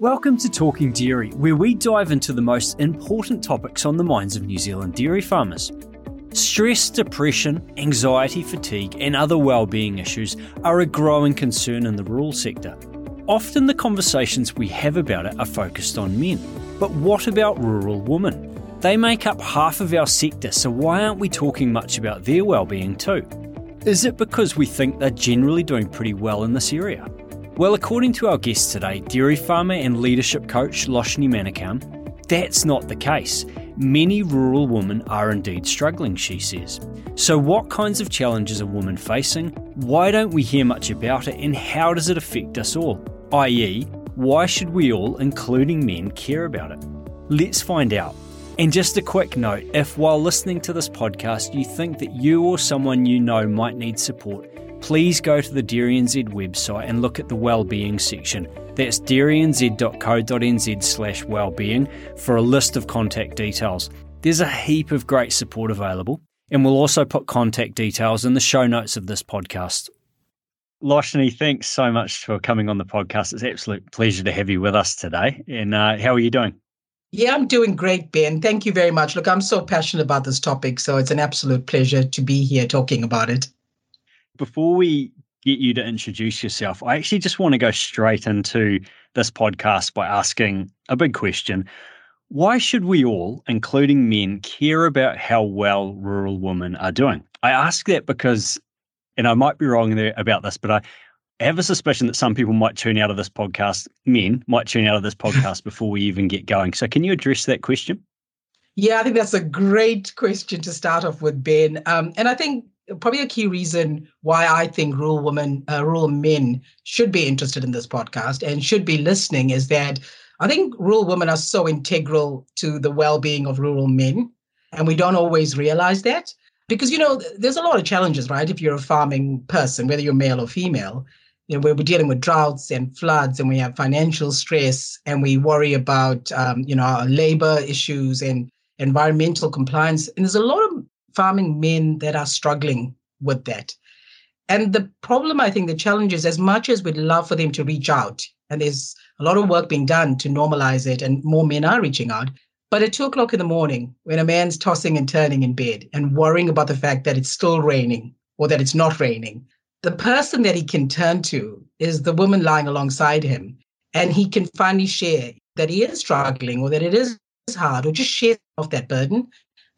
Welcome to Talking Dairy, where we dive into the most important topics on the minds of New Zealand dairy farmers. Stress, depression, anxiety, fatigue, and other well-being issues are a growing concern in the rural sector. Often the conversations we have about it are focused on men. But what about rural women? They make up half of our sector, so why aren't we talking much about their well-being too? Is it because we think they're generally doing pretty well in this area? Well, according to our guest today, dairy farmer and leadership coach Loshni Manikam, that's not the case. Many rural women are indeed struggling, she says. So, what kinds of challenges are women facing? Why don't we hear much about it, and how does it affect us all? I.e., why should we all, including men, care about it? Let's find out. And just a quick note if while listening to this podcast you think that you or someone you know might need support, please go to the DairyNZ website and look at the wellbeing section. That's dairynz.co.nz slash wellbeing for a list of contact details. There's a heap of great support available, and we'll also put contact details in the show notes of this podcast. Loshni, thanks so much for coming on the podcast. It's an absolute pleasure to have you with us today. And uh, how are you doing? Yeah, I'm doing great, Ben. Thank you very much. Look, I'm so passionate about this topic, so it's an absolute pleasure to be here talking about it before we get you to introduce yourself, I actually just want to go straight into this podcast by asking a big question. Why should we all, including men, care about how well rural women are doing? I ask that because, and I might be wrong there about this, but I have a suspicion that some people might tune out of this podcast, men might tune out of this podcast before we even get going. So, can you address that question? Yeah, I think that's a great question to start off with, Ben. Um, and I think probably a key reason why I think rural women, uh, rural men should be interested in this podcast and should be listening is that I think rural women are so integral to the well-being of rural men, and we don't always realize that because you know there's a lot of challenges, right? If you're a farming person, whether you're male or female, you know, we're dealing with droughts and floods, and we have financial stress, and we worry about um, you know our labor issues and environmental compliance, and there's a lot of farming men that are struggling with that. And the problem, I think, the challenge is as much as we'd love for them to reach out, and there's a lot of work being done to normalize it, and more men are reaching out. But at two o'clock in the morning, when a man's tossing and turning in bed and worrying about the fact that it's still raining or that it's not raining, the person that he can turn to is the woman lying alongside him. And he can finally share that he is struggling or that it is hard or just share off that burden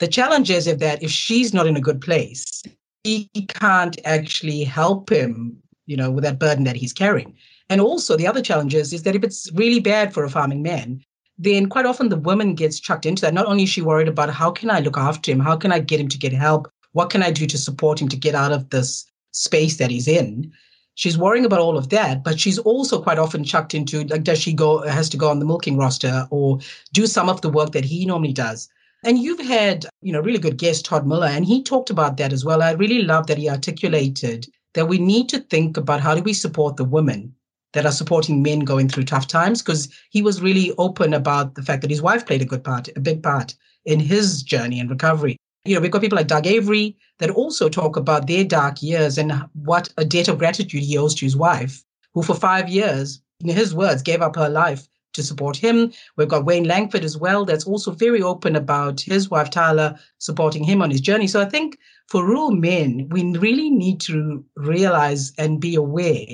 the challenge is if that if she's not in a good place, he can't actually help him, you know, with that burden that he's carrying. And also the other challenge is, is that if it's really bad for a farming man, then quite often the woman gets chucked into that. Not only is she worried about how can I look after him, how can I get him to get help, what can I do to support him to get out of this space that he's in. She's worrying about all of that, but she's also quite often chucked into like, does she go has to go on the milking roster or do some of the work that he normally does? And you've had, you know, really good guest, Todd Miller, and he talked about that as well. I really love that he articulated that we need to think about how do we support the women that are supporting men going through tough times, because he was really open about the fact that his wife played a good part, a big part in his journey and recovery. You know, we've got people like Doug Avery that also talk about their dark years and what a debt of gratitude he owes to his wife, who for five years, in his words, gave up her life to support him. We've got Wayne Langford as well, that's also very open about his wife Tyler supporting him on his journey. So I think for rural men, we really need to realize and be aware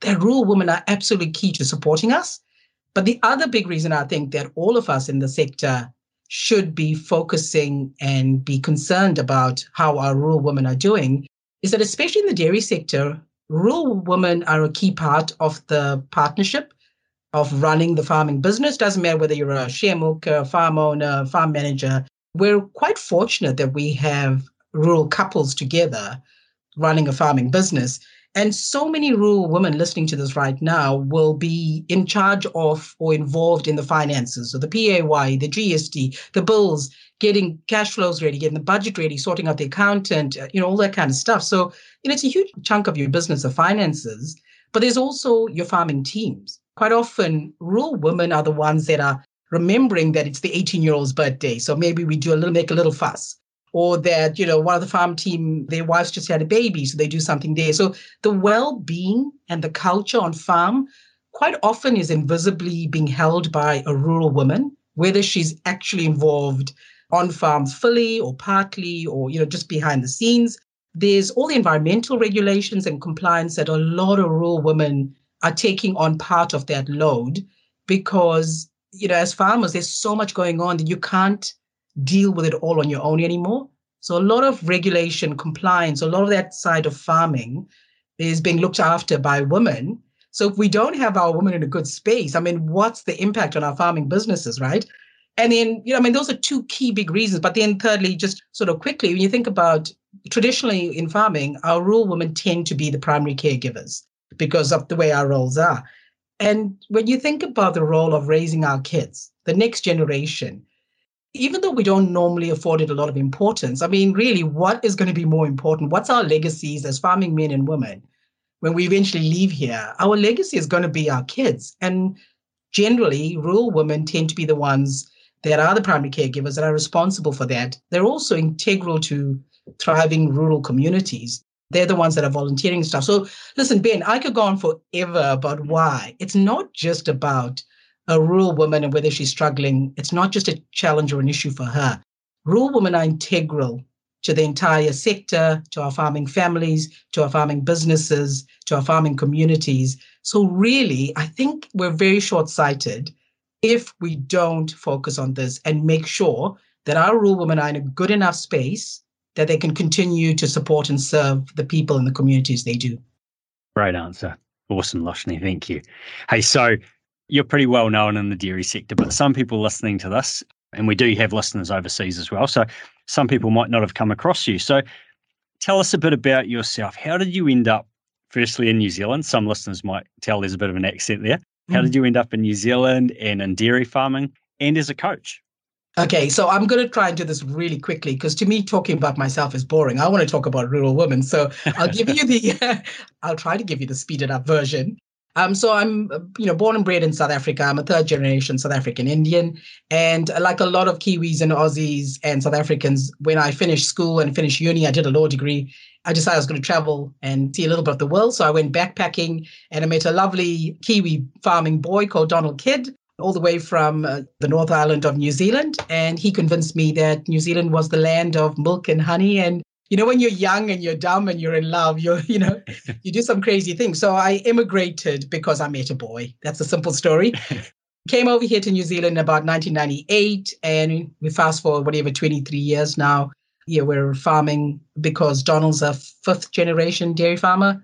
that rural women are absolutely key to supporting us. But the other big reason I think that all of us in the sector should be focusing and be concerned about how our rural women are doing is that, especially in the dairy sector, rural women are a key part of the partnership of running the farming business. Doesn't matter whether you're a share milker, farm owner, farm manager. We're quite fortunate that we have rural couples together running a farming business. And so many rural women listening to this right now will be in charge of or involved in the finances. So the PAYE, the GST, the bills, getting cash flows ready, getting the budget ready, sorting out the accountant, uh, you know, all that kind of stuff. So, you know, it's a huge chunk of your business, the finances, but there's also your farming teams quite often rural women are the ones that are remembering that it's the 18 year old's birthday. So maybe we do a little, make a little fuss. Or that, you know, one of the farm team, their wives just had a baby, so they do something there. So the well being and the culture on farm quite often is invisibly being held by a rural woman, whether she's actually involved on farm fully or partly or you know just behind the scenes. There's all the environmental regulations and compliance that a lot of rural women are taking on part of that load because you know as farmers there's so much going on that you can't deal with it all on your own anymore. So a lot of regulation, compliance, a lot of that side of farming is being looked after by women. So if we don't have our women in a good space, I mean, what's the impact on our farming businesses, right? And then, you know, I mean, those are two key big reasons. But then, thirdly, just sort of quickly, when you think about traditionally in farming, our rural women tend to be the primary caregivers because of the way our roles are. And when you think about the role of raising our kids, the next generation, even though we don't normally afford it a lot of importance, I mean, really, what is going to be more important? What's our legacies as farming men and women when we eventually leave here? Our legacy is going to be our kids. And generally, rural women tend to be the ones that are the primary caregivers that are responsible for that. They're also integral to thriving rural communities. They're the ones that are volunteering stuff. So, listen, Ben, I could go on forever about why. It's not just about a rural woman and whether she's struggling, it's not just a challenge or an issue for her. Rural women are integral to the entire sector, to our farming families, to our farming businesses, to our farming communities. So, really, I think we're very short sighted if we don't focus on this and make sure that our rural women are in a good enough space that they can continue to support and serve the people in the communities they do. Great answer. Awesome, Loshni. Thank you. Hey, so you're pretty well known in the dairy sector, but some people listening to this, and we do have listeners overseas as well. So some people might not have come across you. So tell us a bit about yourself. How did you end up, firstly, in New Zealand? Some listeners might tell there's a bit of an accent there. How did mm. you end up in New Zealand and in dairy farming and as a coach? Okay, so I'm going to try and do this really quickly because to me, talking about myself is boring. I want to talk about rural women. So I'll give you the, I'll try to give you the speeded up version. Um, so I'm, you know, born and bred in South Africa. I'm a third generation South African Indian, and like a lot of Kiwis and Aussies and South Africans, when I finished school and finished uni, I did a law degree. I decided I was going to travel and see a little bit of the world. So I went backpacking, and I met a lovely Kiwi farming boy called Donald Kidd, all the way from uh, the North Island of New Zealand, and he convinced me that New Zealand was the land of milk and honey. And you know when you're young and you're dumb and you're in love you're you know you do some crazy things. So i immigrated because i met a boy. That's a simple story. Came over here to new zealand about 1998 and we fast forward whatever 23 years now. Yeah we're farming because donald's a fifth generation dairy farmer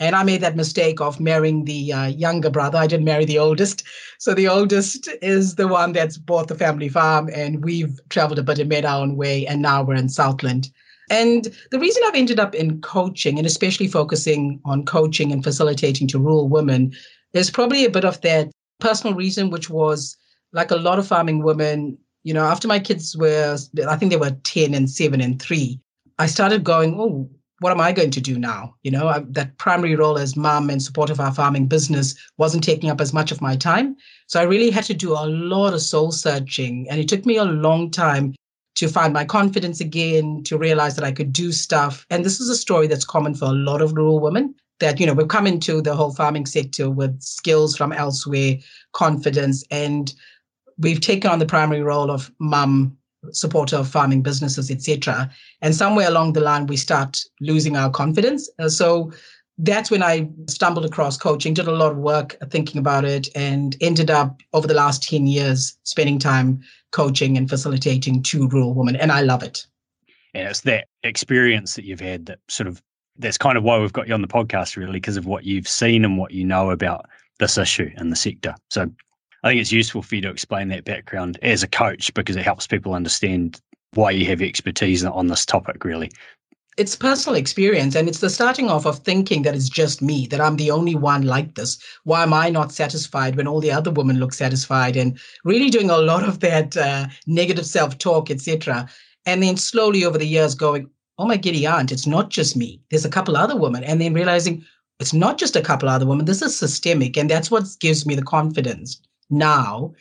and I made that mistake of marrying the uh, younger brother. I didn't marry the oldest. So the oldest is the one that's bought the family farm, and we've traveled a bit and made our own way. And now we're in Southland. And the reason I've ended up in coaching and especially focusing on coaching and facilitating to rural women is probably a bit of that personal reason, which was like a lot of farming women, you know, after my kids were, I think they were 10 and 7 and 3, I started going, oh, what am I going to do now? You know, I, that primary role as mom and support of our farming business wasn't taking up as much of my time. So I really had to do a lot of soul searching. And it took me a long time to find my confidence again, to realize that I could do stuff. And this is a story that's common for a lot of rural women that, you know, we've come into the whole farming sector with skills from elsewhere, confidence, and we've taken on the primary role of mum, supporter of farming businesses, etc. And somewhere along the line, we start losing our confidence. Uh, so that's when I stumbled across coaching, did a lot of work thinking about it, and ended up over the last 10 years spending time coaching and facilitating to rural women. And I love it. And it's that experience that you've had that sort of that's kind of why we've got you on the podcast, really, because of what you've seen and what you know about this issue in the sector. So I think it's useful for you to explain that background as a coach because it helps people understand why you have expertise on this topic, really. It's personal experience and it's the starting off of thinking that it's just me that i'm the only one like this. Why am i not satisfied when all the other women look satisfied? And really doing a lot of that uh, negative self-talk etc and then slowly over the years going oh my giddy aunt it's not just me. There's a couple other women. And then realizing it's not just a couple other women. This is systemic and that's what gives me the confidence now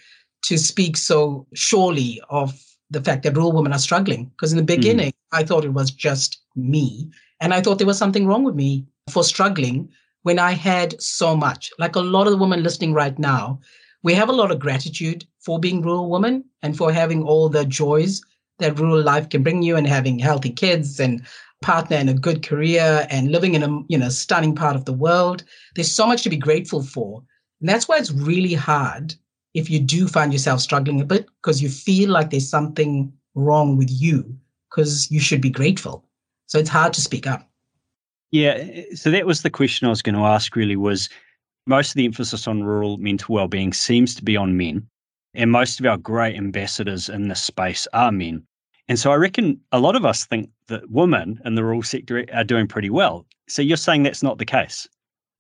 to speak so surely of the fact that rural women are struggling. Because in the hmm. beginning, mm. I thought it was just me. And I thought there was something wrong with me for struggling when I had so much. Like a lot of the women listening right now, we have a lot of gratitude for being rural women and for having all the joys that rural life can bring you and having healthy kids and partner and a good career and living in a you know stunning part of the world. There's so much to be grateful for. And that's why it's really hard if you do find yourself struggling a bit because you feel like there's something wrong with you because you should be grateful. So it's hard to speak up. Yeah, eh, eh, so that was the question I was going to ask really was most of the emphasis on rural mental well-being seems to be on men and most of our great ambassadors in this space are men. And so I reckon a lot of us think that women in the rural sector are doing pretty well. So you're saying that's not the case?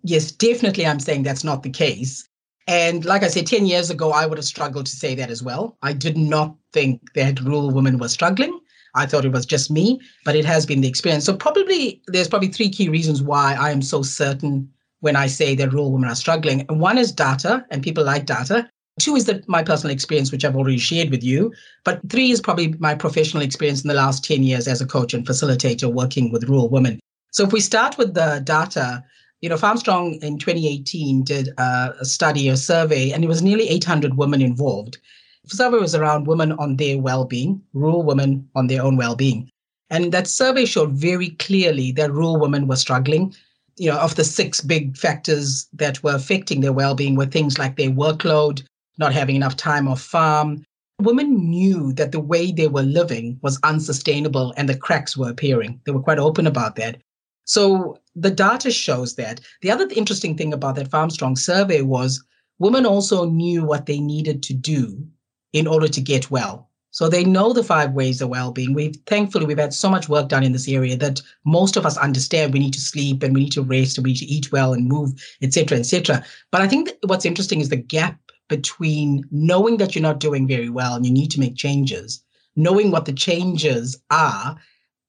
Yes, definitely. I'm saying that's not the case. And like I said, 10 years ago, I would have struggled to say that as well. I did not think that rural women were struggling. I thought it was just me, but it has been the experience. So probably there's probably three key reasons why I am so certain when I say that rural women are struggling. And one is data, and people like data. Two is that my personal experience, which I've already shared with you. But three is probably my professional experience in the last 10 years as a coach and facilitator working with rural women. So if we start with the data, you know, FarmStrong in 2018 did a study, a survey, and it was nearly 800 women involved. The survey was around women on their well-being, rural women on their own well-being. And that survey showed very clearly that rural women were struggling. You know, of the six big factors that were affecting their well-being were things like their workload, not having enough time off farm. Women knew that the way they were living was unsustainable and the cracks were appearing. They were quite open about that. So the data shows that. The other interesting thing about that FarmStrong survey was women also knew what they needed to do in order to get well. So they know the five ways of well-being. We've thankfully we've had so much work done in this area that most of us understand we need to sleep and we need to rest and we need to eat well and move, etc., etc. But I think what's interesting is the gap between knowing that you're not doing very well and you need to make changes, knowing what the changes are,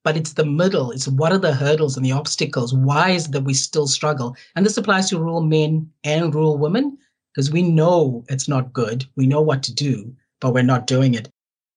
but it's the middle. It's what are the hurdles and the obstacles? Why is that we still struggle? And this applies to rural men and rural women because we know it's not good. We know what to do, but we're not doing it.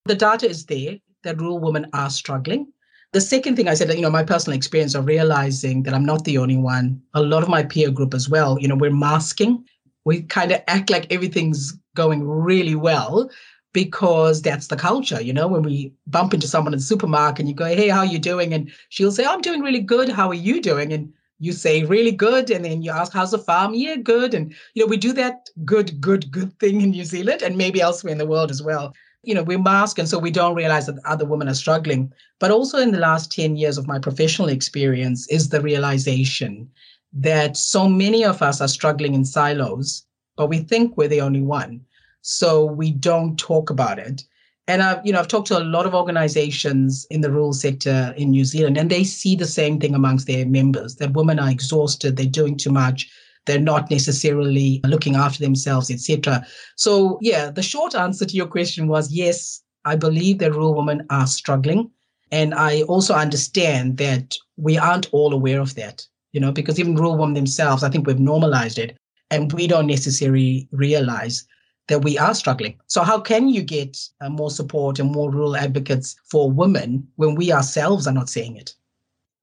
The data is there that rural women are struggling. The second thing I said, you know, my personal experience of realizing that I'm not the only one, a lot of my peer group as well, you know, we're masking we kind of act like everything's going really well because that's the culture. You know, when we bump into someone in the supermarket and you go, Hey, how are you doing? And she'll say, I'm doing really good. How are you doing? And you say really good. And then you ask, How's the farm? Yeah, good. And, you know, we do that good, good, good thing in New Zealand and maybe elsewhere in the world as well. You know, we mask and so we don't realize that other women are struggling. But also in the last 10 years of my professional experience is the realization that so many of us are struggling in silos, but we think we're the only one. So we don't talk about it. And I've, you know, I've talked to a lot of organizations in the rural sector in New Zealand, and they see the same thing amongst their members that women are exhausted, they're doing too much, they're not necessarily looking after themselves, etc. So yeah, the short answer to your question was yes, I believe that rural women are struggling. And I also understand that we aren't all aware of that you know, because even rural women themselves, I think we've normalized it and we don't necessarily realize that we are struggling. So, how can you get uh, more support and more rural advocates for women when we ourselves are not saying it?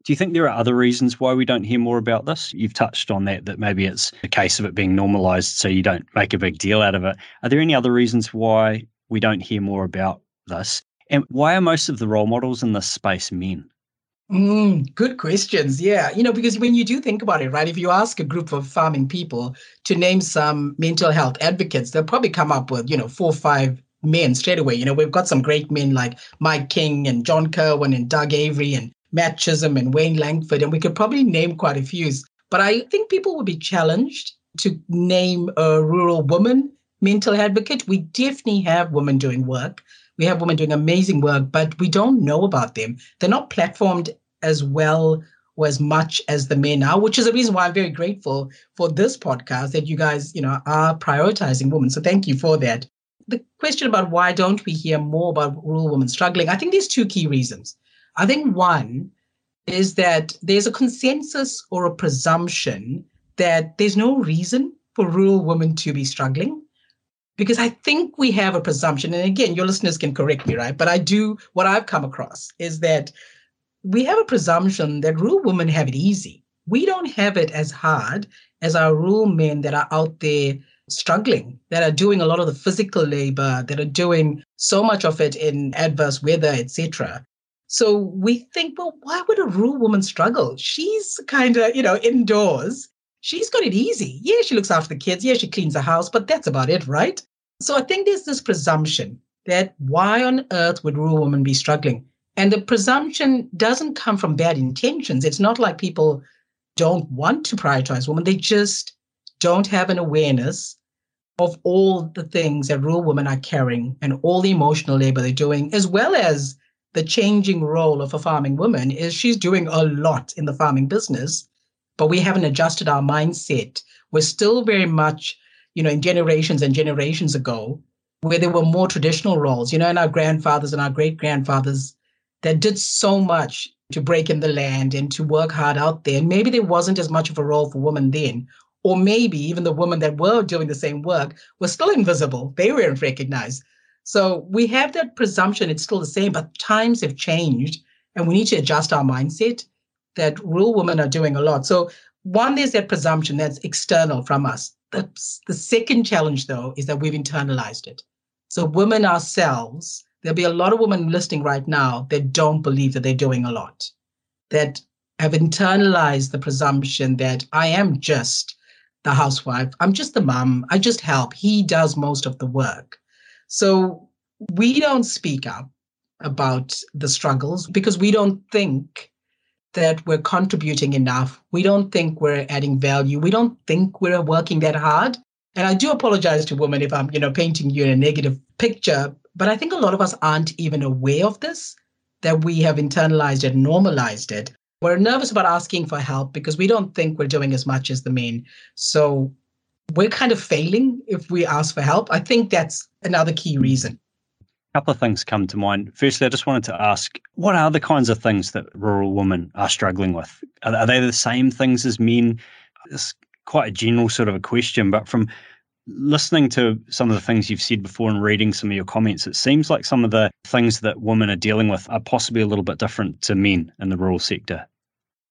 Do you think there are other reasons why we don't hear more about this? You've touched on that, that maybe it's a case of it being normalized so you don't make a big deal out of it. Are there any other reasons why we don't hear more about this? And why are most of the role models in this space men? Mm, good questions. Yeah. You know, because when you do think about it, right, if you ask a group of farming people to name some mental health advocates, they'll probably come up with, you know, four or five men straight away. You know, we've got some great men like Mike King and John Kirwan and Doug Avery and Matt Chisholm and Wayne Langford, and we could probably name quite a few. But I think people would be challenged to name a rural woman mental advocate. We definitely have women doing work we have women doing amazing work, but we don't know about them. They're not platformed as well or as much as the men are, which is the reason why I'm very grateful for this podcast that you guys, you know, are prioritizing women. So thank you for that. The question about why don't we hear more about rural women struggling? I think there's two key reasons. I think one is that there's a consensus or a presumption that there's no reason for rural women to be struggling because I think we have a presumption, and again, your listeners can correct me, right? But I do, what I've come across is that we have a presumption that rural women have it easy. we don't have it as hard as our rural men that are out there struggling, that are doing a lot of the physical labor, that are doing so much of it in adverse weather, etc. So we think, well, why would a rural woman struggle? She's kind of, you know, indoors. She's got it easy. Yeah, she looks after the kids. Yeah, she cleans the house, but that's about it, right? So I think there's this presumption that why on earth would rural women be struggling? And the presumption doesn't come from bad intentions. It's not like people don't want to prioritize women, they just don't have an awareness of all the things that rural women are carrying and all the emotional labor they're doing, as well as the changing role of a farming woman is she's doing a lot in the farming business, but we haven't adjusted our mindset. We're still very much, you know, in generations and generations ago, where there were more traditional roles, you know, and our grandfathers and our great grandfathers that did so much to break in the land and to work hard out there. And maybe there wasn't as much of a role for women then. Or maybe even the women that were doing the same work were still invisible. They weren't recognized. So we have that presumption it's still the same, but times have changed and we need to adjust our mindset that rural women are doing a lot. So one, there's that presumption that's external from us. The, the second challenge, though, is that we've internalized it. So women ourselves there'll be a lot of women listening right now that don't believe that they're doing a lot, that have internalized the presumption that I am just the housewife, I'm just the mom, I just help. He does most of the work. So we don't speak up about the struggles because we don't think that we're contributing enough. We don't think we're adding value. We don't think we're working that hard. And I do apologize to women if I'm, you know, painting you in a negative picture, but I think a lot of us aren't even aware of this, that we have internalized it, normalized it. We're nervous about asking for help because we don't think we're doing as much as the men. So we're kind of failing if we ask for help. I think that's another key reason. Couple of things come to mind. Firstly, I just wanted to ask what are the kinds of things that rural women are struggling with? Are, are they the same things as men? It's quite a general sort of a question, but from listening to some of the things you've said before and reading some of your comments, it seems like some of the things that women are dealing with are possibly a little bit different to men in the rural sector.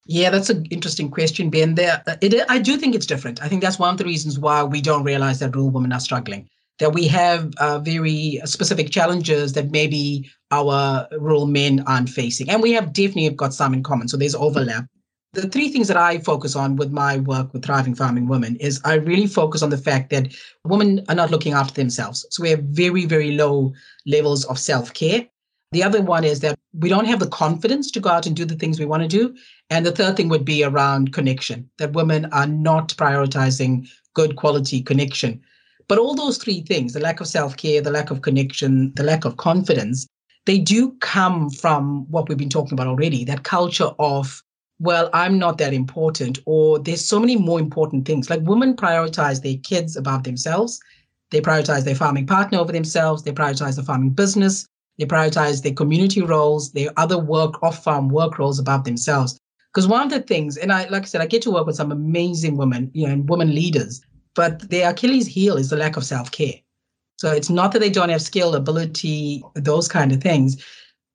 Yeah, that's an interesting question, Ben. There, it, I do think it's different. I think that's one of the reasons why we don't realize that rural women are struggling. That we have uh, very specific challenges that maybe our rural men aren't facing, and we have definitely have got some in common. So there's overlap the three things that I focus on with my work with Thriving Farming Women is I really focus on the fact that women are not looking after themselves. So we have very, very low levels of self care. The other one is that we don't have the confidence to go out and do the things we want to do. And the third thing would be around connection, that women are not prioritizing good quality connection. But all those three things the lack of self care, the lack of connection, the lack of confidence they do come from what we've been talking about already that culture of well, I'm not that important, or there's so many more important things. Like women prioritize their kids above themselves. They prioritize their farming partner over themselves. They prioritize the farming business. They prioritize their community roles, their other work, off farm work roles above themselves. Because one of the things, and I, like I said, I get to work with some amazing women, you know, and women leaders, but their Achilles heel is the lack of self care. So it's not that they don't have skill, ability, those kind of things.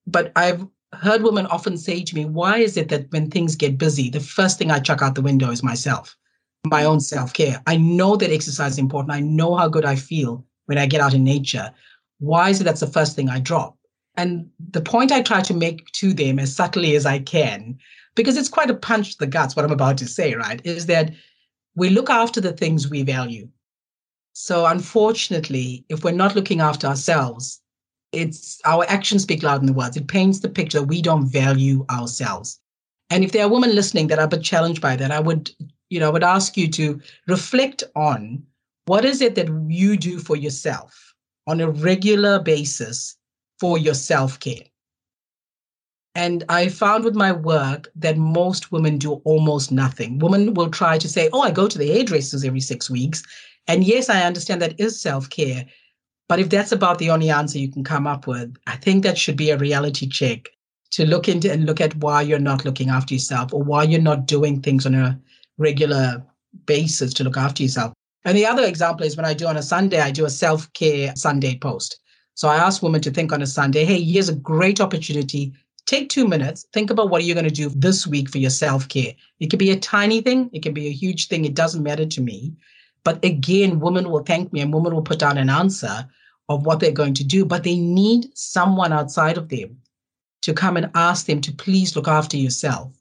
But I've heard women often say to me, why is it that when things get busy, the first thing I chuck out the window is myself, my own self care? I know that exercise is important. I know how good I feel when I get out in nature. Why is it that's the first thing I drop? And the point I try to make to them as subtly as I can, because it's quite a punch to the guts, what I'm about to say, right? Is that we look after the things we value. So, unfortunately, if we're not looking after ourselves, it's our actions speak louder than the words. It paints the picture that we don't value ourselves. And if there are women listening that are a bit challenged by that, I would, you know, I would ask you to reflect on what is it that you do for yourself on a regular basis for your self-care. And I found with my work that most women do almost nothing. Women will try to say, Oh, I go to the hairdressers every six weeks. And yes, I understand that is self care. But if that's about the only answer you can come up with, I think that should be a reality check to look into and look at why you're not looking after yourself or why you're not doing things on a regular basis to look after yourself. And the other example is when I do on a Sunday, I do a self care Sunday post. So I ask women to think on a Sunday, hey, here's a great opportunity. Take two minutes, think about what are you going to do this week for your self care. It could be a tiny thing, it can be a huge thing. It doesn't matter to me. But again, women will thank me and women will put down an answer of what they're going to do, but they need someone outside of them to come and ask them to please look after yourself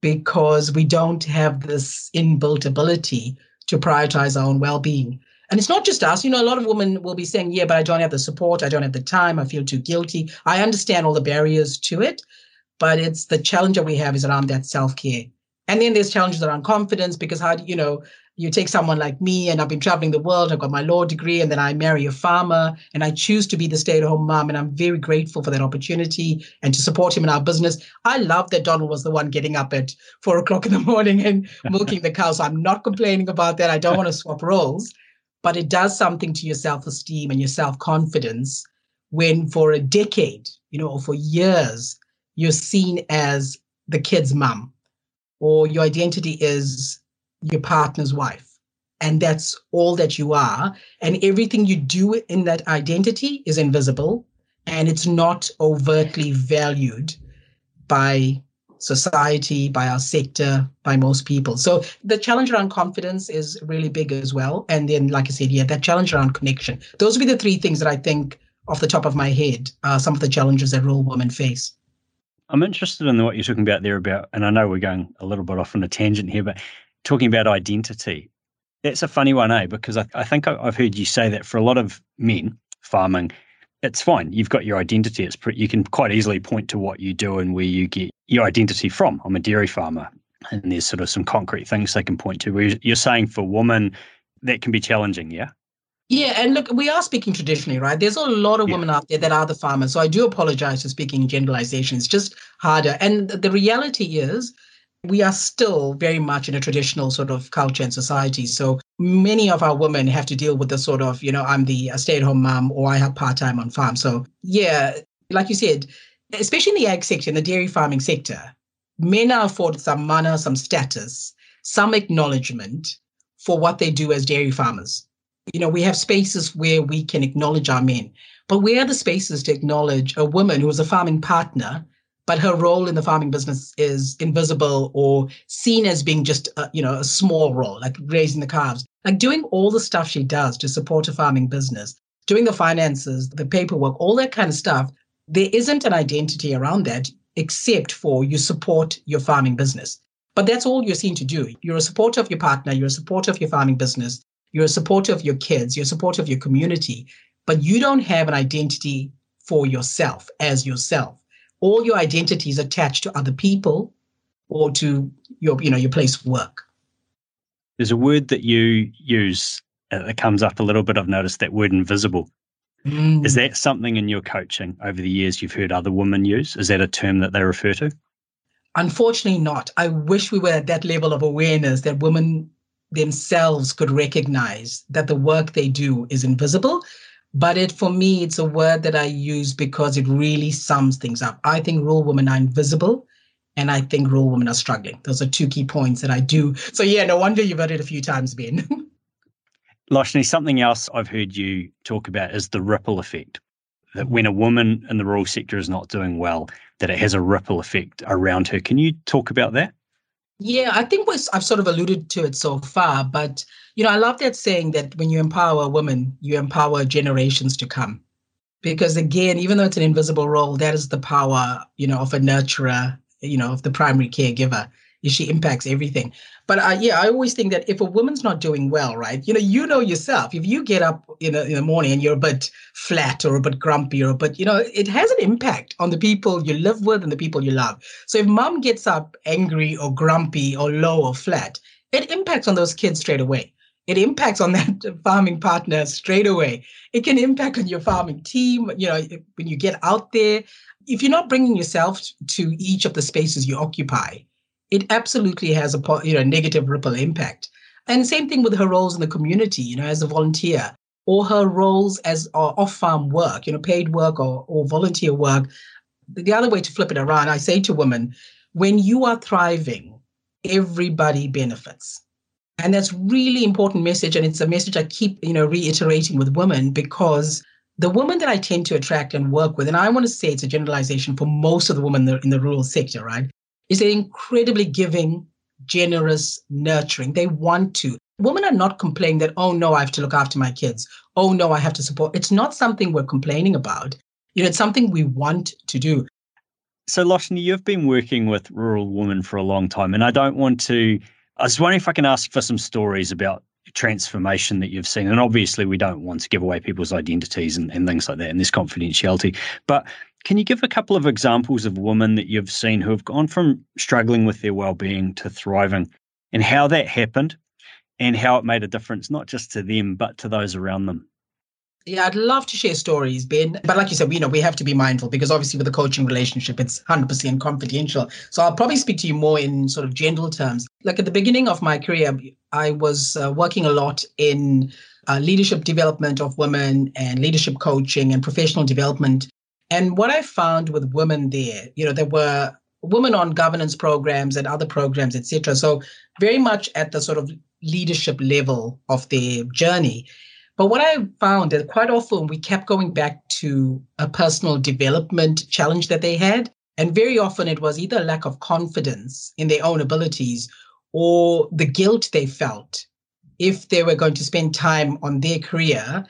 because we don't have this inbuilt ability to prioritize our own well being. And it's not just us. You know, a lot of women will be saying, yeah, but I don't have the support. I don't have the time. I feel too guilty. I understand all the barriers to it, but it's the challenge that we have is around that self care. And then there's challenges around confidence because how do you know you take someone like me and I've been traveling the world, I've got my law degree, and then I marry a farmer and I choose to be the stay at home mom. And I'm very grateful for that opportunity and to support him in our business. I love that Donald was the one getting up at four o'clock in the morning and milking the cows. So I'm not complaining about that. I don't want to swap roles, but it does something to your self esteem and your self confidence when for a decade, you know, or for years, you're seen as the kid's mom or your identity is your partner's wife. And that's all that you are. And everything you do in that identity is invisible and it's not overtly valued by society, by our sector, by most people. So the challenge around confidence is really big as well. And then, like I said, yeah, that challenge around connection. Those would be the three things that I think off the top of my head are some of the challenges that rural women face. I'm interested in what you're talking about there about, and I know we're going a little bit off on a tangent here, but talking about identity. That's a funny one, eh? Because I, I think I've heard you say that for a lot of men farming, it's fine. You've got your identity. It's pretty, you can quite easily point to what you do and where you get your identity from. I'm a dairy farmer, and there's sort of some concrete things they can point to. Where you're saying for women that can be challenging, yeah. Yeah, and look, we are speaking traditionally, right? There's a lot of yeah. women out there that are the farmers. So I do apologize for speaking in generalization. It's just harder. And the reality is, we are still very much in a traditional sort of culture and society. So many of our women have to deal with the sort of, you know, I'm the stay at home mom or I have part time on farm. So, yeah, like you said, especially in the ag sector, in the dairy farming sector, men are afforded some mana, some status, some acknowledgement for what they do as dairy farmers. You know, we have spaces where we can acknowledge our men, but where are the spaces to acknowledge a woman who is a farming partner but her role in the farming business is invisible or seen as being just a, you know a small role like raising the calves. Like doing all the stuff she does to support a farming business doing the finances the paperwork all that kind of stuff there isn't an identity around that except for you support your farming business. But that's all you're seen to do. You're a supporter of your partner you're a supporter of your farming business you're a supporter of your kids you're a supporter of your community but you don't have an identity for yourself as yourself all your identities attached to other people or to your you know your place of work. There's a word that you use uh, that comes up a little bit i've noticed that word invisible. Mm. is that something in your coaching over the years you've heard other women use? Is that a term that they refer to? Unfortunately not. I wish we were at that level of awareness that women themselves could recognize that the work they do is invisible but it for me, it's a word that I use because it really sums things up. I think rural women are invisible and I think rural women are struggling. Those are two key points that I do. So yeah, no wonder you've heard it a few times, Ben. Loshni, something else I've heard you talk about is the ripple effect. That when a woman in the rural sector is not doing well, that it has a ripple effect around her. Can you talk about that? Yeah, I think I've sort of alluded to it so far, but you know, I love that saying that when you empower a woman, you empower generations to come. Because again, even though it's an invisible role, that is the power, you know, of a nurturer, you know, of the primary caregiver she impacts everything. But uh, yeah, I always think that if a woman's not doing well, right, you know, you know yourself. If you get up in, a, in the morning and you're a bit flat or a bit grumpy or a bit, you know, it has an impact on the people you live with and the people you love. So if mom gets up angry or grumpy or low or flat, it impacts on those kids straight away. It impacts on that farming partner straight away. It can impact on your farming team. You know, when you get out there, if you're not bringing yourself to each of the spaces you occupy, it absolutely has a you know negative ripple impact. And same thing with her roles in the community, you know, as a volunteer, or her roles as uh, off-farm work, you know, paid work or, or volunteer work. The other way to flip it around, I say to women, when you are thriving, everybody benefits. And that's really important message. And it's a message I keep, you know, reiterating with women because the women that I tend to attract and work with, and I want to say it's a generalization for most of the women in the, in the rural sector, right? Is they're incredibly giving, generous, nurturing. They want to. Women are not complaining that, oh no, I have to look after my kids. Oh no, I have to support. It's not something we're complaining about. You know, it's something we want to do. So, Loshni, you've been working with rural women for a long time, and I don't want to. I was wondering if I can ask for some stories about transformation that you've seen. And obviously, we don't want to give away people's identities and, and things like that, and this confidentiality. But can you give a couple of examples of women that you've seen who have gone from struggling with their well-being to thriving, and how that happened, and how it made a difference not just to them but to those around them? Yeah, I'd love to share stories, Ben. But like you said, you know, we have to be mindful because obviously with the coaching relationship, it's 100% confidential. So I'll probably speak to you more in sort of general terms. Like at the beginning of my career, I was uh, working a lot in uh, leadership development of women and leadership coaching and professional development. And what I found with women there, you know, there were women on governance programs and other programs, etc. So very much at the sort of leadership level of their journey. But what I found that quite often we kept going back to a personal development challenge that they had. And very often it was either lack of confidence in their own abilities or the guilt they felt if they were going to spend time on their career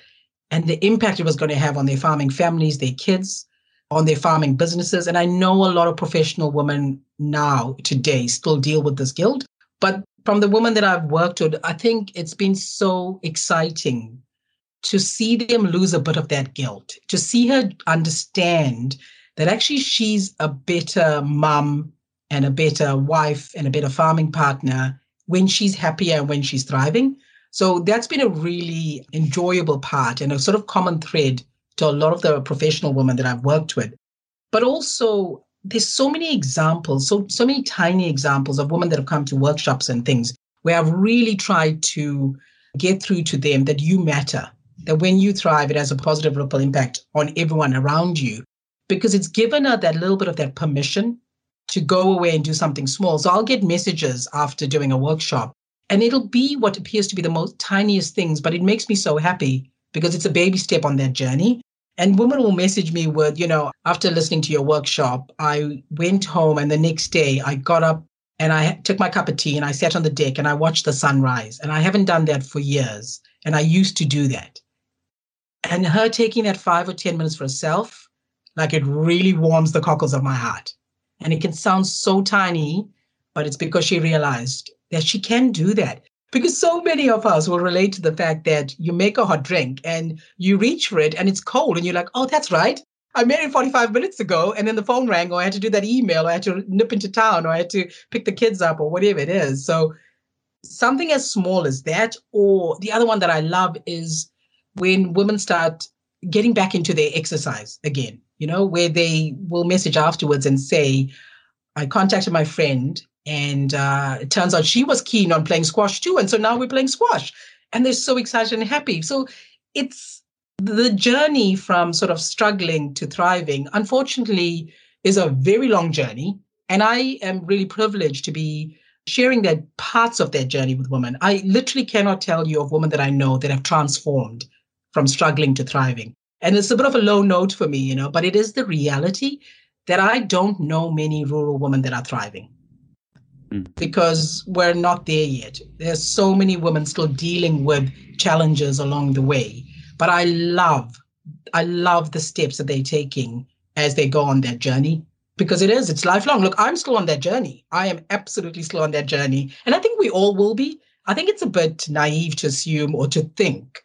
and the impact it was going to have on their farming families, their kids, on their farming businesses. And I know a lot of professional women now, today, still deal with this guilt. But from the women that I've worked with, I think it's been so exciting to see them lose a bit of that guilt, to see her understand that actually she's a better mum and a better wife and a better farming partner when she's happier and when she's thriving. So that's been a really enjoyable part and a sort of common thread to a lot of the professional women that I've worked with. But also, there's so many examples, so so many tiny examples of women that have come to workshops and things where I've really tried to get through to them that you matter, that when you thrive, it has a positive ripple impact on everyone around you because it's given her that little bit of that permission to go away and do something small. So I'll get messages after doing a workshop and it'll be what appears to be the most tiniest things, but it makes me so happy because it's a baby step on that journey. And women will message me with, you know, after listening to your workshop, I went home and the next day I got up and I took my cup of tea and I sat on the deck and I watched the sunrise. And I haven't done that for years. And I used to do that and her taking that five or 10 minutes for herself, like it really warms the cockles of my heart. And it can sound so tiny, but it's because she realized that she can do that. Because so many of us will relate to the fact that you make a hot drink and you reach for it and it's cold and you're like, oh, that's right. I made it 45 minutes ago and then the phone rang or I had to do that email or I had to nip into town or I had to pick the kids up or whatever it is. So something as small as that, or the other one that I love is when women start getting back into their exercise again, you know, where they will message afterwards and say, I contacted my friend and uh, it turns out she was keen on playing squash too. And so now we're playing squash and they're so excited and happy. So it's the journey from sort of struggling to thriving, unfortunately, is a very long journey. And I am really privileged to be sharing that parts of that journey with women. I literally cannot tell you of women that I know that have transformed from struggling to thriving. And it's a bit of a low note for me, you know, but it is the reality that I don't know many rural women that are thriving mm. because we're not there yet. There's so many women still dealing with challenges along the way. But I love, I love the steps that they're taking as they go on their journey because it is, it's lifelong. Look, I'm still on that journey. I am absolutely still on that journey. And I think we all will be. I think it's a bit naive to assume or to think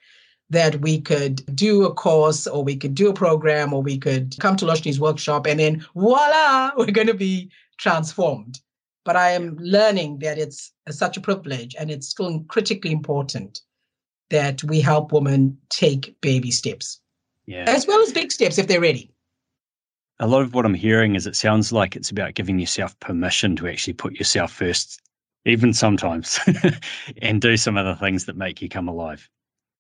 that we could do a course or we could do a program or we could come to Loshni's workshop and then voila, we're going to be transformed. But I am learning that it's such a privilege and it's still critically important that we help women take baby steps. Yeah. As well as big steps if they're ready. A lot of what I'm hearing is it sounds like it's about giving yourself permission to actually put yourself first, even sometimes, and do some of the things that make you come alive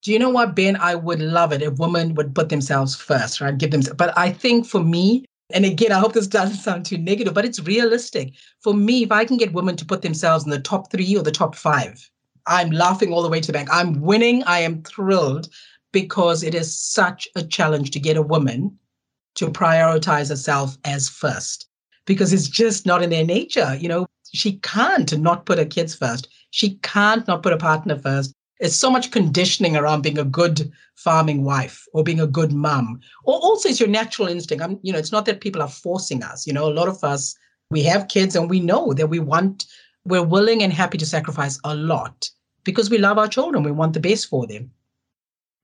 do you know what, Ben? I would love it if women would put themselves first, right? Give them, but I think for me, and again, I hope this doesn't sound too negative, but it's realistic. For me, if I can get women to put themselves in the top three or the top five, I'm laughing all the way to the bank. I'm winning. I am thrilled because it is such a challenge to get a woman to prioritize herself as first because it's just not in their nature. You know, she can't not put her kids first. She can't not put a partner first. It's so much conditioning around being a good farming wife or being a good mom. Or also it's your natural instinct. I'm, you know, it's not that people are forcing us. You know, a lot of us, we have kids and we know that we want, we're willing and happy to sacrifice a lot because we love our children. We want the best for them.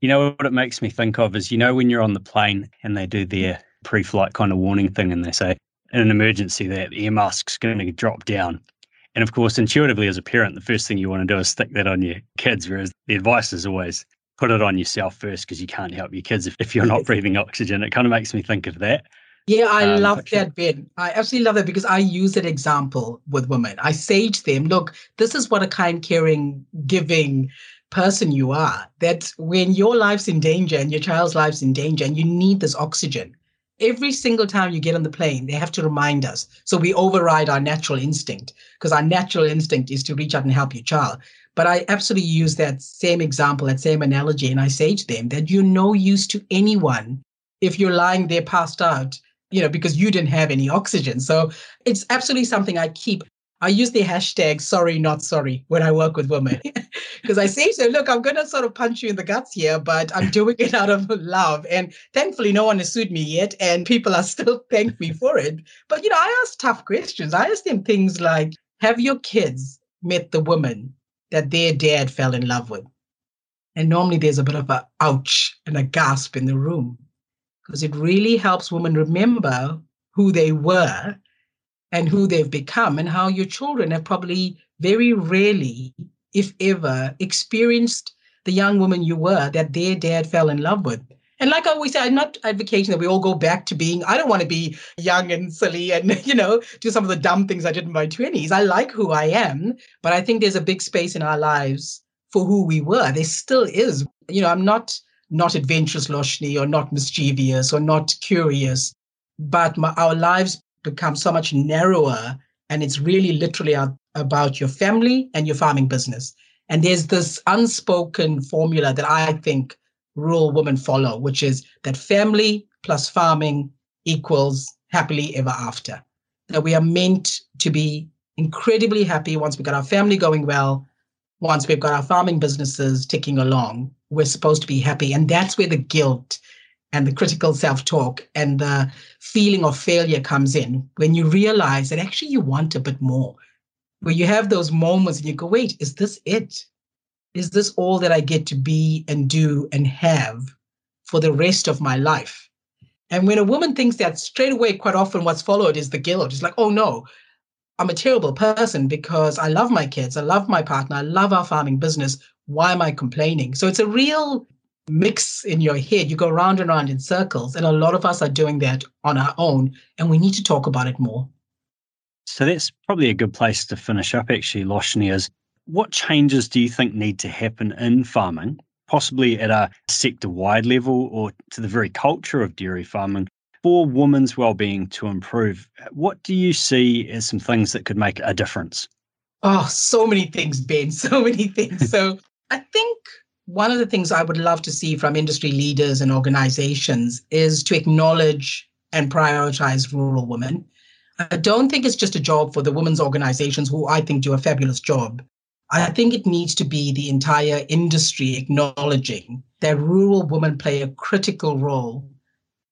You know what it makes me think of is, you know, when you're on the plane and they do their pre flight kind of warning thing and they say, in an emergency, that air mask's going to drop down. And of course, intuitively as a parent, the first thing you want to do is stick that on your kids, whereas the advice is always put it on yourself first because you can't help your kids if, if you're not breathing oxygen. It kind of makes me think of that. Yeah, I um, love that, Ben. I absolutely love that because I use that example with women. I say to them, look, this is what a kind, caring, giving person you are. That when your life's in danger and your child's life's in danger and you need this oxygen, every single time you get on the plane, they have to remind us. So we override our natural instinct because our natural instinct is to reach out and help your child. But I absolutely use that same example, that same analogy, and I say to them that you're no use to anyone if you're lying there passed out, you know, because you didn't have any oxygen. So it's absolutely something I keep I use the hashtag sorry, not sorry when I work with women. Because I say to look, I'm going to sort of punch you in the guts here, but I'm doing it out of love. And thankfully, no one has sued me yet, and people are still thank me for it. But, you know, I ask tough questions. I ask them things like Have your kids met the woman that their dad fell in love with? And normally there's a bit of a ouch and a gasp in the room because it really helps women remember who they were and who they've become and how your children have probably very rarely, if ever, experienced the young woman you were that their dad fell in love with. And like I always say, I'm not advocating that we all go back to being, I don't want to be young and silly and, you know, do some of the dumb things I did in my 20s. I like who I am, but I think there's a big space in our lives for who we were. There still is. You know, I'm not not adventurous Loshni or not mischievous or not curious, but my, our lives become so much narrower and it's really literally about your family and your farming business. And there's this unspoken formula that I think rural women follow, which is that family plus farming equals happily ever after. That we are meant to be incredibly happy once we've got our family going well, once we've got our farming businesses ticking along. We're supposed to be happy. And that's where the guilt and the critical self talk and the feeling of failure comes in when you realize that actually you want a bit more. Where you have those moments and you go, wait, is this it? Is this all that I get to be and do and have for the rest of my life? And when a woman thinks that straight away, quite often what's followed is the guilt. It's like, oh no, I'm a terrible person because I love my kids, I love my partner, I love our farming business. Why am I complaining? So it's a real mix in your head. You go round and round in circles. And a lot of us are doing that on our own. And we need to talk about it more. So that's probably a good place to finish up, actually, Loshni, is what changes do you think need to happen in farming, possibly at a sector wide level or to the very culture of dairy farming, for women's well-being to improve? What do you see as some things that could make a difference? Oh, so many things, Ben, so many things. so I think one of the things I would love to see from industry leaders and organizations is to acknowledge and prioritize rural women. I don't think it's just a job for the women's organizations who I think do a fabulous job. I think it needs to be the entire industry acknowledging that rural women play a critical role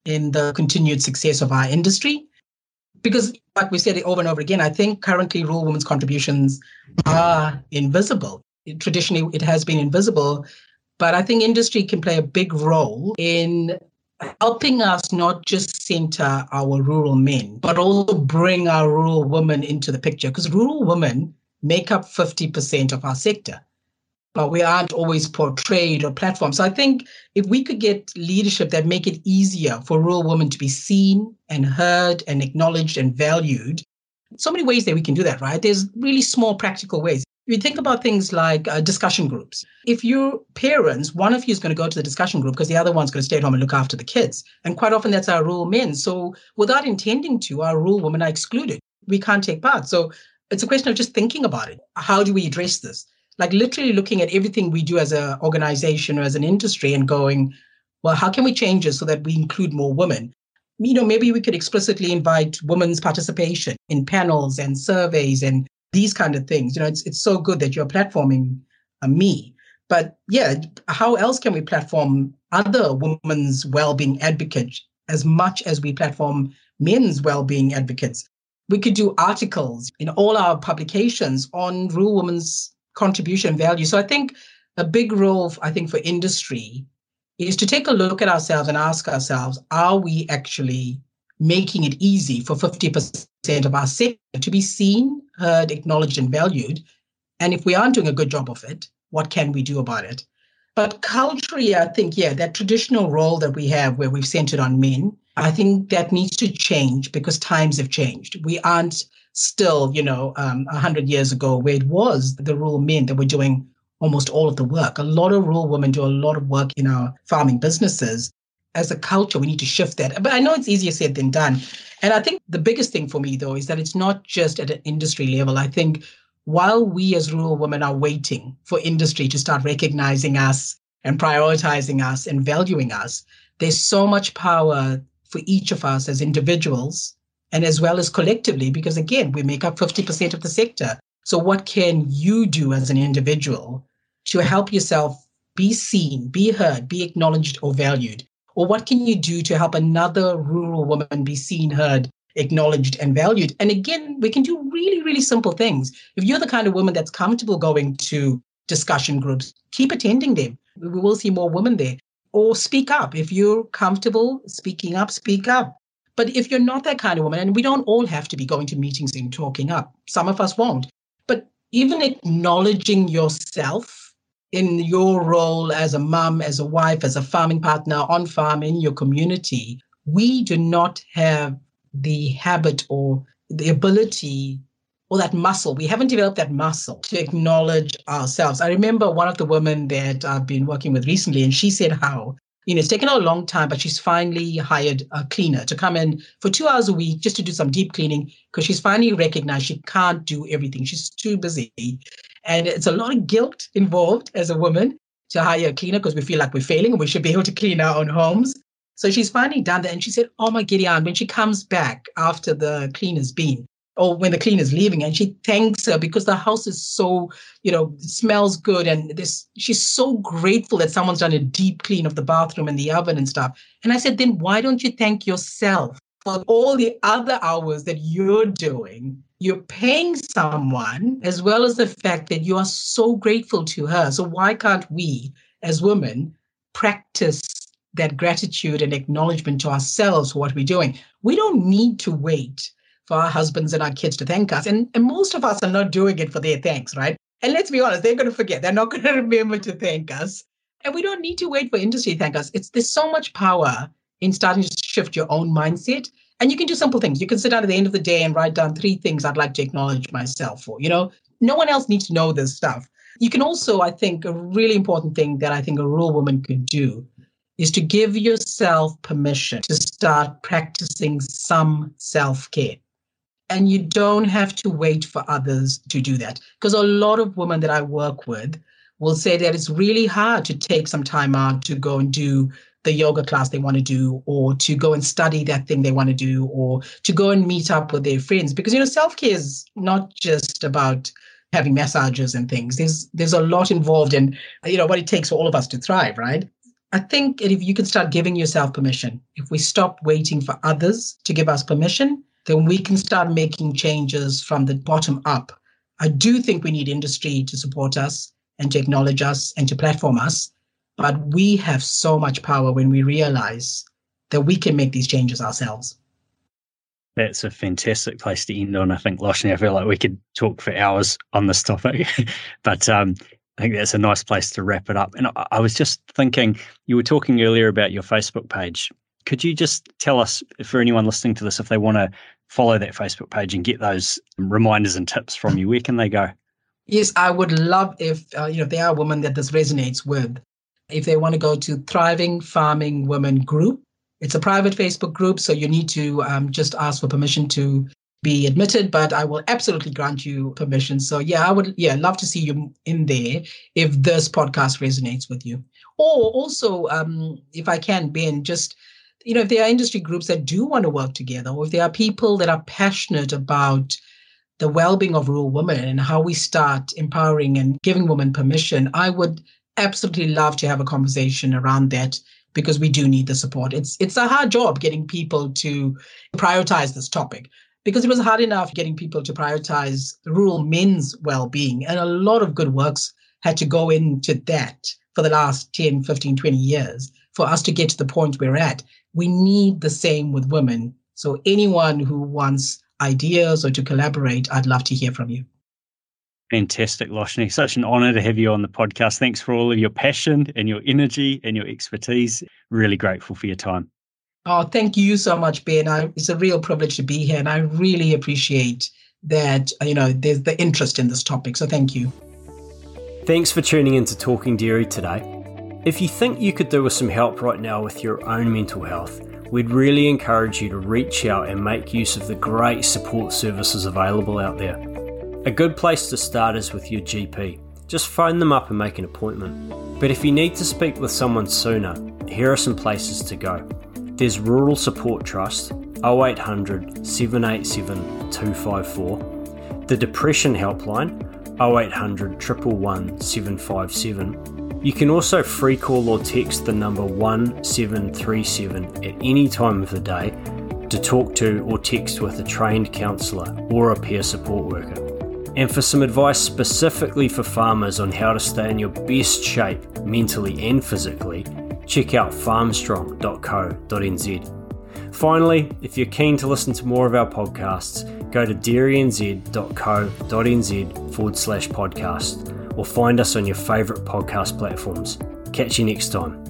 in the continued success of our industry. Because, like we said over and over again, I think currently rural women's contributions are invisible traditionally it has been invisible but i think industry can play a big role in helping us not just center our rural men but also bring our rural women into the picture because rural women make up 50% of our sector but we aren't always portrayed or platformed. So i think if we could get leadership that make it easier for rural women to be seen and heard and acknowledged and valued so many ways that we can do that right? There's really small practical ways you think about things like uh, discussion groups. If you're parents, one of you is going to go to the discussion group because the other one's going to stay at home and look after the kids. And quite often that's our rural men. So without intending to, our rural women are excluded. We can't take part. So it's a question of just thinking about it. How do we address this? like literally looking at everything we do as an organization or as an industry and going, well, how can we change it so that we include more women? You know, maybe we could explicitly invite women's participation in panels and surveys and these kind of things. You know, it's it's so good that you're platforming uh, me. But yeah, how else can we platform other women's well-being advocates as much as we platform men's well-being advocates? We could do articles in all our publications on rural women's contribution value. So I think a big role, I think, for industry is to take a look at ourselves and ask ourselves, are we actually making it easy for 50% of our sector to be seen, heard, acknowledged, and valued? And if we aren't doing a good job of it, what can we do about it? But culturally, I think, yeah, that traditional role that we have where we've centered on men, I think that needs to change because times have changed. We aren't still, you know, um, 100 years ago where it was the rural men that were doing almost all of the work. A lot of rural women do a lot of work in our farming businesses. As a culture, we need to shift that. But I know it's easier said than done. And I think the biggest thing for me, though, is that it's not just at an industry level. I think while we as rural women are waiting for industry to start recognizing us and prioritizing us and valuing us, there's so much power for each of us as individuals and as well as collectively, because again, we make up 50% of the sector. So, what can you do as an individual to help yourself be seen, be heard, be acknowledged, or valued? Or what can you do to help another rural woman be seen, heard, acknowledged, and valued? And again, we can do really, really simple things. If you're the kind of woman that's comfortable going to discussion groups, keep attending them. We will see more women there. Or speak up. If you're comfortable speaking up, speak up. But if you're not that kind of woman, and we don't all have to be going to meetings and talking up, some of us won't. But even acknowledging yourself in your role as a mom, as a wife, as a farming partner on farm in your community, we do not have the habit or the ability or that muscle. We haven't developed that muscle to acknowledge ourselves. I remember one of the women that I've been working with recently, and she said how you know, it's taken her a long time, but she's finally hired a cleaner to come in for two hours a week just to do some deep cleaning because she's finally recognized she can't do everything. She's too busy. And it's a lot of guilt involved as a woman to hire a cleaner because we feel like we're failing and we should be able to clean our own homes. So she's finally done that. And she said, Oh my Gideon, when she comes back after the cleaner's been, or when the cleaner's leaving and she thanks her because the house is so you know smells good and this she's so grateful that someone's done a deep clean of the bathroom and the oven and stuff and i said then why don't you thank yourself for all the other hours that you're doing you're paying someone as well as the fact that you are so grateful to her so why can't we as women practice that gratitude and acknowledgement to ourselves for what we're doing we don't need to wait for our husbands and our kids to thank us. And, and most of us are not doing it for their thanks, right? And let's be honest, they're going to forget. They're not going to remember to thank us. And we don't need to wait for industry to thank us. It's there's so much power in starting to shift your own mindset. And you can do simple things. You can sit down at the end of the day and write down three things I'd like to acknowledge myself for. You know, no one else needs to know this stuff. You can also, I think, a really important thing that I think a rural woman could do is to give yourself permission to start practicing some self care. And you don't have to wait for others to do that. Because a lot of women that I work with will say that it's really hard to take some time out to go and do the yoga class they want to do, or to go and study that thing they want to do, or to go and meet up with their friends. Because, you know, self care is not just about having massages and things. There's there's a lot involved in, you know, what it takes for all of us to thrive, right? I think if you can start giving yourself permission, if we stop waiting for others to give us permission, then we can start making changes from the bottom up. I do think we need industry to support us and to acknowledge us and to platform us. But we have so much power when we realize that we can make these changes ourselves. That's a fantastic place to end on. I think, Loshni, I feel like we could talk for hours on this topic, but um, I think that's a nice place to wrap it up. And I, I was just thinking, you were talking earlier about your Facebook page could you just tell us, for anyone listening to this, if they want to follow that Facebook page and get those reminders and tips from you, where can they go? Yes, I would love if uh, you know they are women that this resonates with, if they want to go to Thriving Farming Women Group. It's a private Facebook group, so you need to um, just ask for permission to be admitted, but I will absolutely grant you permission. So yeah, I would yeah love to see you in there if this podcast resonates with you. Or also, um, if I can, Ben, just you know, if there are industry groups that do want to work together, or if there are people that are passionate about the well-being of rural women and how we start empowering and giving women permission, I would absolutely love to have a conversation around that because we do need the support. It's it's a hard job getting people to prioritize this topic because it was hard enough getting people to prioritize rural men's well-being and a lot of good works had to go into that for the last 10 15 20 years for us to get to the point we're at. We need the same with women. So anyone who wants ideas or to collaborate i'd love to hear from you Fantastic, Loshni. Such an honor to have you on the podcast. Thanks for all of your passion and your energy and your expertise. Really grateful for your time. Oh, thank you so much, Ben. I, it's a real privilege to be here, and I really appreciate that. You know, there's the interest in this topic. So, thank you. Thanks for tuning in to Talking Dairy today. If you think you could do with some help right now with your own mental health, we'd really encourage you to reach out and make use of the great support services available out there. A good place to start is with your GP. Just phone them up and make an appointment. But if you need to speak with someone sooner, here are some places to go. There's Rural Support Trust 0800 787 254, the Depression Helpline 0800 111 757. You can also free call or text the number 1737 at any time of the day to talk to or text with a trained counsellor or a peer support worker. And for some advice specifically for farmers on how to stay in your best shape mentally and physically, check out farmstrong.co.nz. Finally, if you're keen to listen to more of our podcasts, go to dairynz.co.nz forward slash podcast or find us on your favourite podcast platforms. Catch you next time.